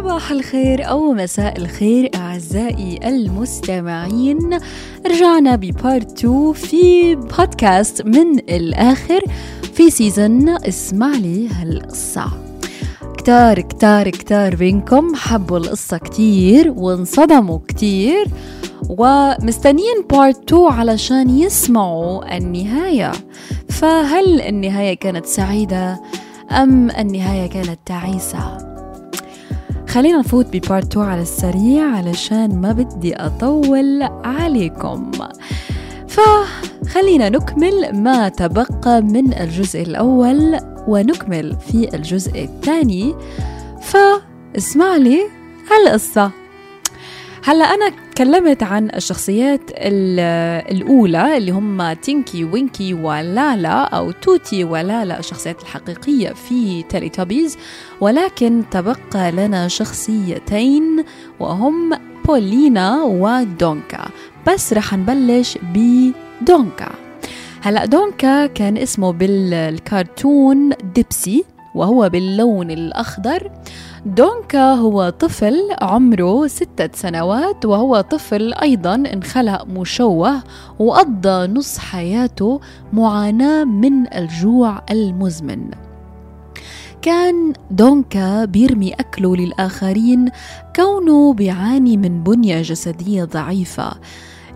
صباح الخير أو مساء الخير أعزائي المستمعين. رجعنا ب part 2 في بودكاست من الآخر في season اسمع لي هالقصة. كتار كتار كتار بينكم حبوا القصة كتير وانصدموا كتير ومستنيين part 2 علشان يسمعوا النهاية. فهل النهاية كانت سعيدة أم النهاية كانت تعيسة؟ خلينا نفوت ب part 2 على السريع علشان ما بدي أطول عليكم. فخلينا نكمل ما تبقى من الجزء الأول ونكمل في الجزء الثاني. فاسمع لي هالقصة هلا أنا تكلمت عن الشخصيات الأولى اللي هم تينكي وينكي ولالا أو توتي ولالا الشخصيات الحقيقية في تيلي توبيز ولكن تبقى لنا شخصيتين وهم بولينا ودونكا. بس رح نبلش بدونكا. هلا دونكا كان اسمه بالكرتون ديبسي وهو باللون الأخضر. دونكا هو طفل عمره ستة سنوات وهو طفل أيضا انخلق مشوه وقضى نص حياته معاناة من الجوع المزمن. كان دونكا بيرمي أكله للآخرين كونه بيعاني من بنية جسدية ضعيفة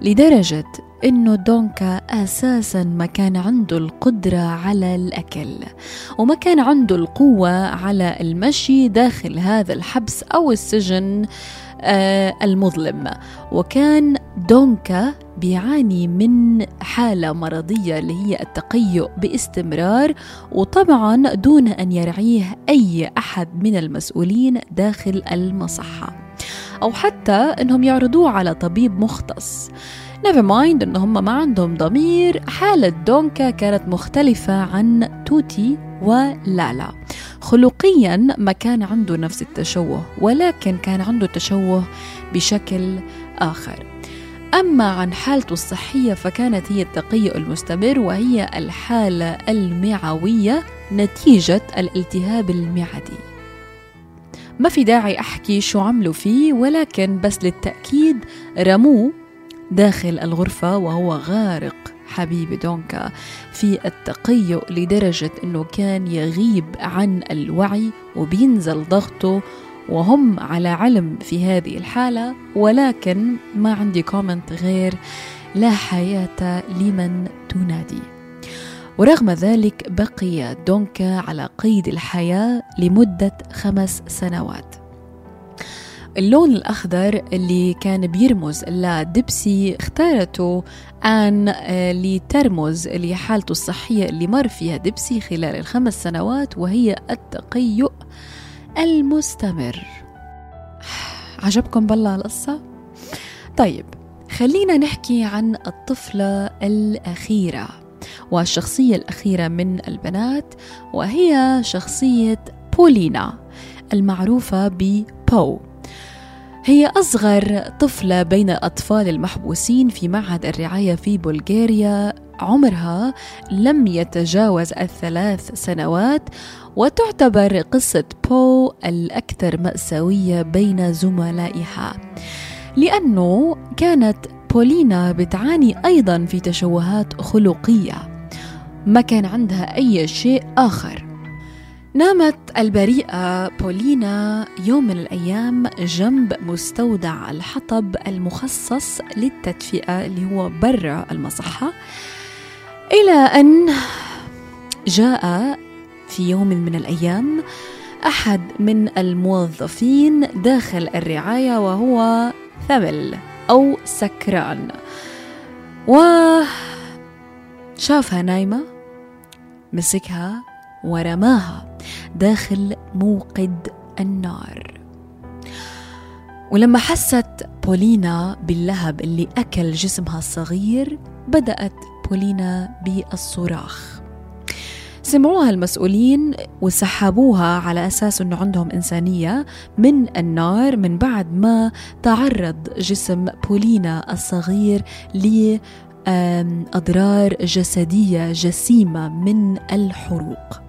لدرجة إنه دونكا أساسا ما كان عنده القدرة على الأكل وما كان عنده القوة على المشي داخل هذا الحبس أو السجن آه المظلم. وكان دونكا بيعاني من حالة مرضية اللي هي التقيؤ باستمرار وطبعا دون أن يرعيه أي أحد من المسؤولين داخل المصحة. أو حتى أنهم يعرضوه على طبيب مختص. never mind إن هم ما عندهم ضمير. حالة دونكا كانت مختلفة عن توتي ولالا. خلقيا ما كان عنده نفس التشوه ولكن كان عنده تشوه بشكل آخر. أما عن حالته الصحية فكانت هي التقيؤ المستمر وهي الحالة المعوية نتيجة الالتهاب المعدي. ما في داعي أحكي شو عملوا فيه ولكن بس للتأكيد رموه داخل الغرفة وهو غارق حبيبي دونكا في التقيؤ لدرجة أنه كان يغيب عن الوعي وبينزل ضغطه وهم على علم في هذه الحالة ولكن ما عندي comment غير لا حياة لمن تنادي. ورغم ذلك بقي دونكا على قيد الحياة لمدة خمس سنوات. اللون الأخضر اللي كان بيرمز لدبسي اختارته آن آه، لترمز لحالته الصحية اللي مر فيها دبسي خلال الخمس سنوات وهي التقيؤ المستمر عجبكم بالله القصة؟ طيب خلينا نحكي عن الطفلة الأخيرة والشخصية الأخيرة من البنات وهي شخصية بولينا المعروفة ببو هي أصغر طفلة بين الأطفال المحبوسين في معهد الرعاية في بلغاريا. عمرها لم يتجاوز الثلاث سنوات وتعتبر قصة بو الأكثر مأساوية بين زملائها. لأنه كانت بولينا بتعاني أيضا في تشوهات خلقية. ما كان عندها أي شيء آخر. نامت البريئة بولينا يوم من الأيام جنب مستودع الحطب المخصص للتدفئة اللي هو برا المصحة إلى أن جاء في يوم من الأيام أحد من الموظفين داخل الرعاية وهو ثمل أو سكران. وشافها نايمة مسكها ورماها. داخل موقد النار. ولما حست بولينا باللهب اللي أكل جسمها الصغير بدأت بولينا بالصراخ. سمعوها المسؤولين وسحبوها على أساس أنه عندهم إنسانية من النار من بعد ما تعرض جسم بولينا الصغير لأضرار جسدية جسيمة من الحروق.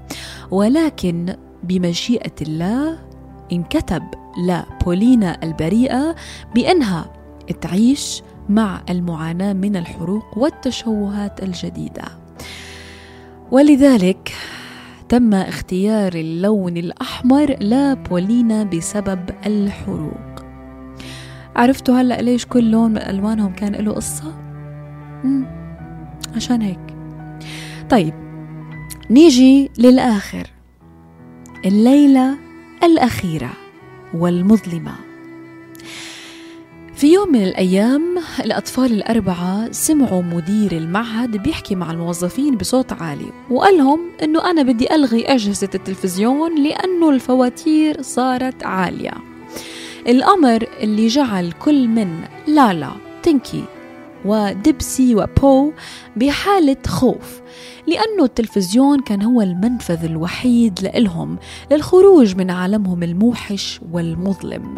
ولكن بمشيئة الله انكتب لبولينا البريئة بأنها تعيش مع المعاناة من الحروق والتشوهات الجديدة. ولذلك تم اختيار اللون الأحمر لبولينا بسبب الحروق. عرفتوا هلأ ليش كل لون من ألوانهم كان له قصة؟ عشان هيك. طيب نيجي للآخر. الليلة الأخيرة والمظلمة. في يوم من الأيام الأطفال الأربعة سمعوا مدير المعهد بيحكي مع الموظفين بصوت عالي وقال لهم إنه أنا بدي ألغي أجهزة التلفزيون لأنه الفواتير صارت عالية. الأمر اللي جعل كل من لالا تنكي ودبسي وبو بحالة خوف لأنه التلفزيون كان هو المنفذ الوحيد لإلهم للخروج من عالمهم الموحش والمظلم.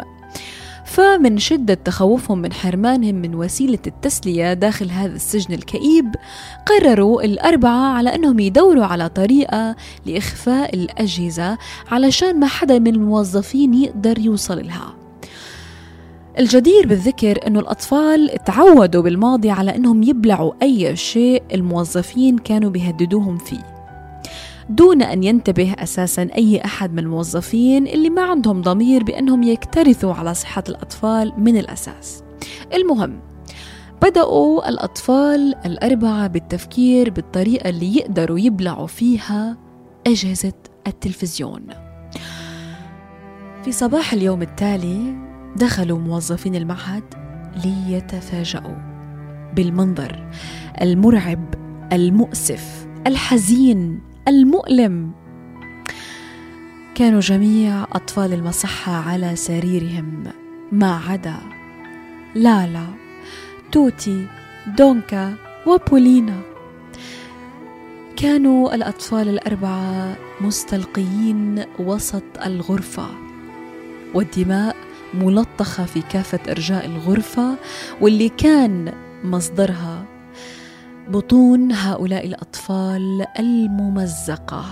فمن شدة تخوفهم من حرمانهم من وسيلة التسلية داخل هذا السجن الكئيب قرروا الأربعة على أنهم يدوروا على طريقة لإخفاء الأجهزة علشان ما حدا من الموظفين يقدر يوصل لها. الجدير بالذكر أنه الأطفال تعودوا بالماضي على أنهم يبلعوا أي شيء الموظفين كانوا بيهددوهم فيه. دون أن ينتبه أساسا أي أحد من الموظفين اللي ما عندهم ضمير بأنهم يكترثوا على صحة الأطفال من الأساس. المهم بدأوا الأطفال الأربعة بالتفكير بالطريقة اللي يقدروا يبلعوا فيها أجهزة التلفزيون. في صباح اليوم التالي دخلوا موظفين المعهد ليتفاجأوا بالمنظر المرعب المؤسف الحزين المؤلم. كانوا جميع أطفال المصحة على سريرهم. ما عدا لالا توتي دونكا وبولينا. كانوا الأطفال الأربعة مستلقيين وسط الغرفة والدماء ملطخة في كافة أرجاء الغرفة واللي كان مصدرها بطون هؤلاء الأطفال الممزقة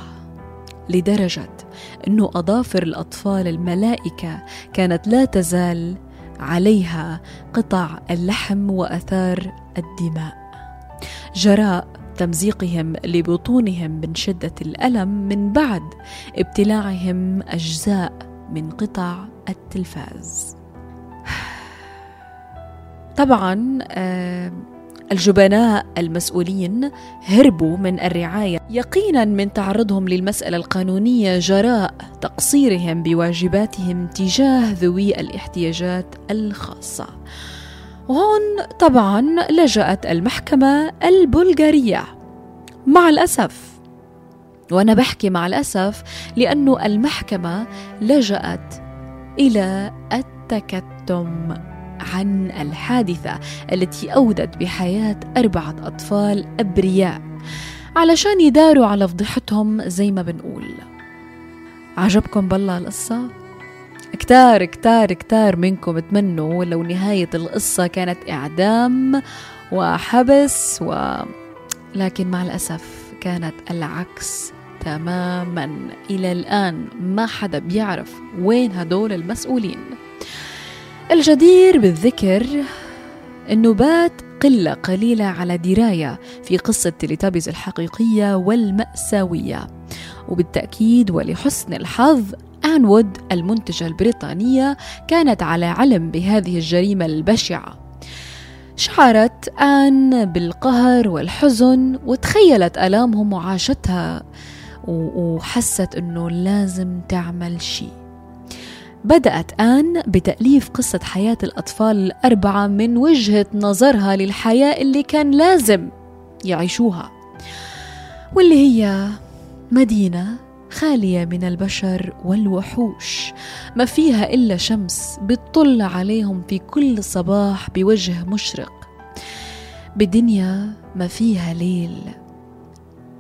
لدرجة انه أظافر الأطفال الملائكة كانت لا تزال عليها قطع اللحم وآثار الدماء. جراء تمزيقهم لبطونهم من شدة الألم من بعد ابتلاعهم أجزاء من قطع التلفاز. طبعا آه الجبناء المسؤولين هربوا من الرعاية. يقينا من تعرضهم للمسألة القانونية جراء تقصيرهم بواجباتهم تجاه ذوي الاحتياجات الخاصة. وهون طبعا لجأت المحكمة البلغارية. مع الأسف وأنا بحكي مع الأسف لأنه المحكمة لجأت إلى التكتم عن الحادثة التي أودت بحياة أربعة أطفال أبرياء علشان يداروا على فضيحتهم زي ما بنقول عجبكم بالله القصة؟ كتار كتار كتار منكم تمنوا لو نهاية القصة كانت إعدام وحبس و... لكن مع الأسف كانت العكس تماما. إلى الآن ما حدا بيعرف وين هدول المسؤولين. الجدير بالذكر أنه بات قلة قليلة على دراية في قصة تيليتابيز الحقيقية والمأساوية. وبالتأكيد ولحسن الحظ آن وود المنتجة البريطانية كانت على علم بهذه الجريمة البشعة. شعرت آن بالقهر والحزن وتخيلت آلامهم وعاشتها. وحست أنه لازم تعمل شيء بدأت آن بتأليف قصة حياة الأطفال الأربعة من وجهة نظرها للحياة اللي كان لازم يعيشوها واللي هي مدينة خالية من البشر والوحوش ما فيها إلا شمس بتطل عليهم في كل صباح بوجه مشرق. بدنيا ما فيها ليل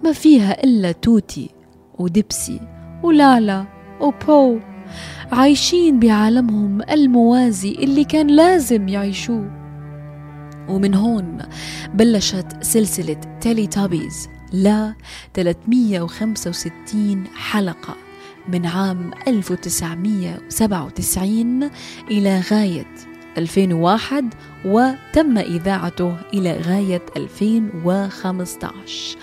ما فيها إلا توتي ودبسي ولالا وبو عايشين بعالمهم الموازي اللي كان لازم يعيشوه. ومن هون بلشت سلسلة تيلي تابيز ل 365 حلقة من عام 1997 إلى غاية 2001 وتم إذاعته إلى غاية 2015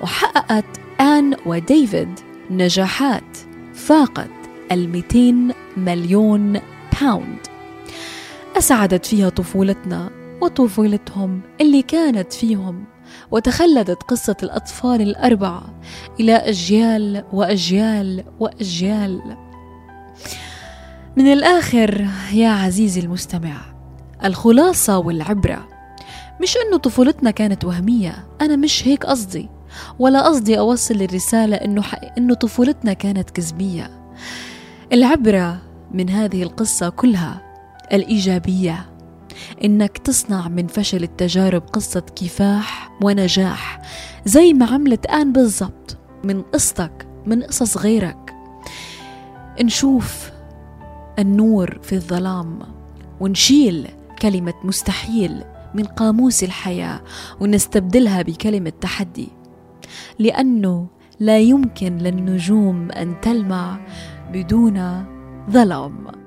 وحققت آن وديفيد نجاحات فاقت ال 200 مليون باوند أسعدت فيها طفولتنا وطفولتهم اللي كانت فيهم وتخلدت قصة الأطفال الأربعة إلى أجيال وأجيال وأجيال. من الآخر يا عزيزي المستمع الخلاصة والعبرة. مش إنه طفولتنا كانت وهمية أنا مش هيك قصدي. ولا قصدي أوصل الرسالة إنه إنه طفولتنا كانت كذبية. العبرة من هذه القصة كلها الإيجابية. إنك تصنع من فشل التجارب قصة كفاح ونجاح زي ما عملت آن بالضبط من قصتك من قصص غيرك. نشوف النور في الظلام ونشيل كلمة مستحيل من قاموس الحياة ونستبدلها بكلمة تحدي. لأنه لا يمكن للنجوم أن تلمع بدون ظلام.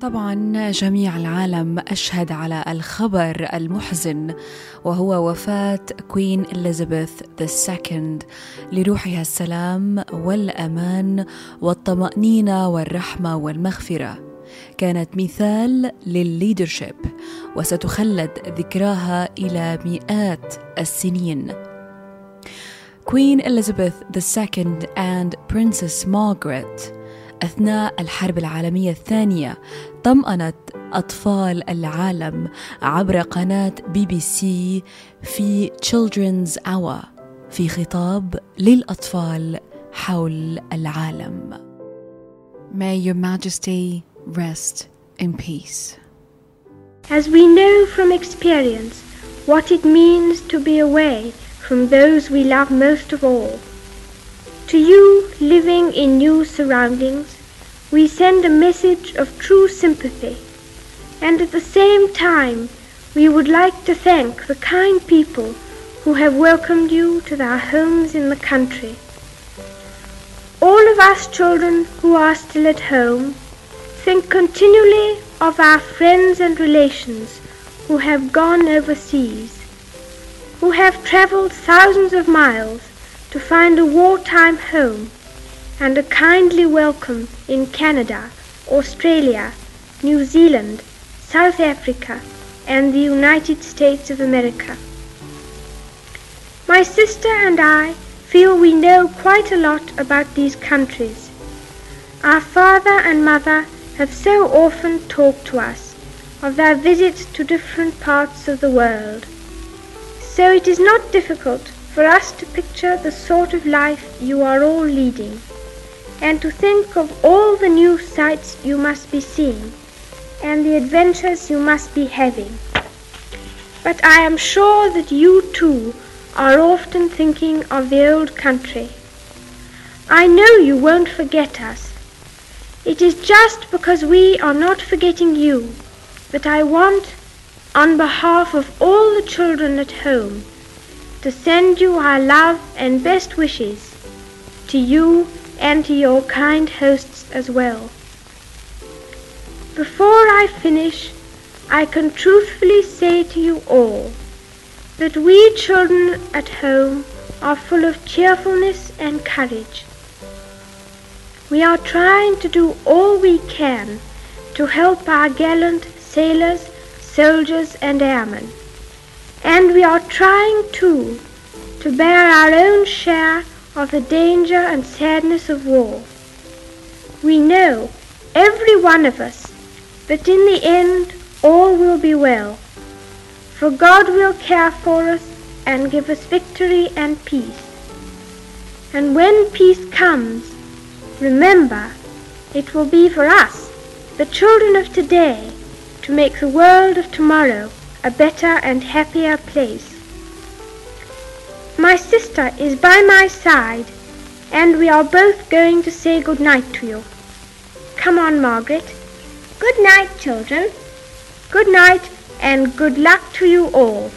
طبعا جميع العالم أشهد على الخبر المحزن وهو وفاة Queen Elizabeth the Second لروحها السلام والأمان والطمأنينة والرحمة والمغفرة. كانت مثال للل leadership وستخلد ذكراها إلى مئات السنين. كوين إليزابيث II and Princess Margaret أثناء الحرب العالمية الثانية طمأنت أطفال العالم عبر قناة بي بي سي في Children's Hour في خطاب للأطفال حول العالم. May your majesty rest in peace. As we know from experience what it means to be away from those we love most of all, To you, living in new surroundings, we send a message of true sympathy, and at the same time, we would like to thank the kind people who have welcomed you to their homes in the country. All of us children who are still at home think continually of our friends and relations who have gone overseas, who have traveled thousands of miles to find a wartime home and a kindly welcome in Canada, Australia, New Zealand, South Africa, and the United States of America. My sister and I feel we know quite a lot about these countries. Our father and mother have so often talked to us of their visits to different parts of the world. So it is not difficult for us to picture the sort of life you are all leading, and to think of all the new sights you must be seeing, and the adventures you must be having. But I am sure that you too are often thinking of the old country. I know you won't forget us. It is just because we are not forgetting you that I want, on behalf of all the children at home, to send you our love and best wishes, to you and to your kind hosts as well. Before I finish, I can truthfully say to you all that we children at home are full of cheerfulness and courage. We are trying to do all we can to help our gallant sailors, soldiers, and airmen. And we are trying too to bear our own share of the danger and sadness of war. We know, every one of us, that in the end all will be well, for God will care for us and give us victory and peace. And when peace comes, remember, it will be for us, the children of today, to make the world of tomorrow a better and happier place. My sister is by my side, and we are both going to say good night to you. Come on, Margaret. Good night, children. Good night, and good luck to you all.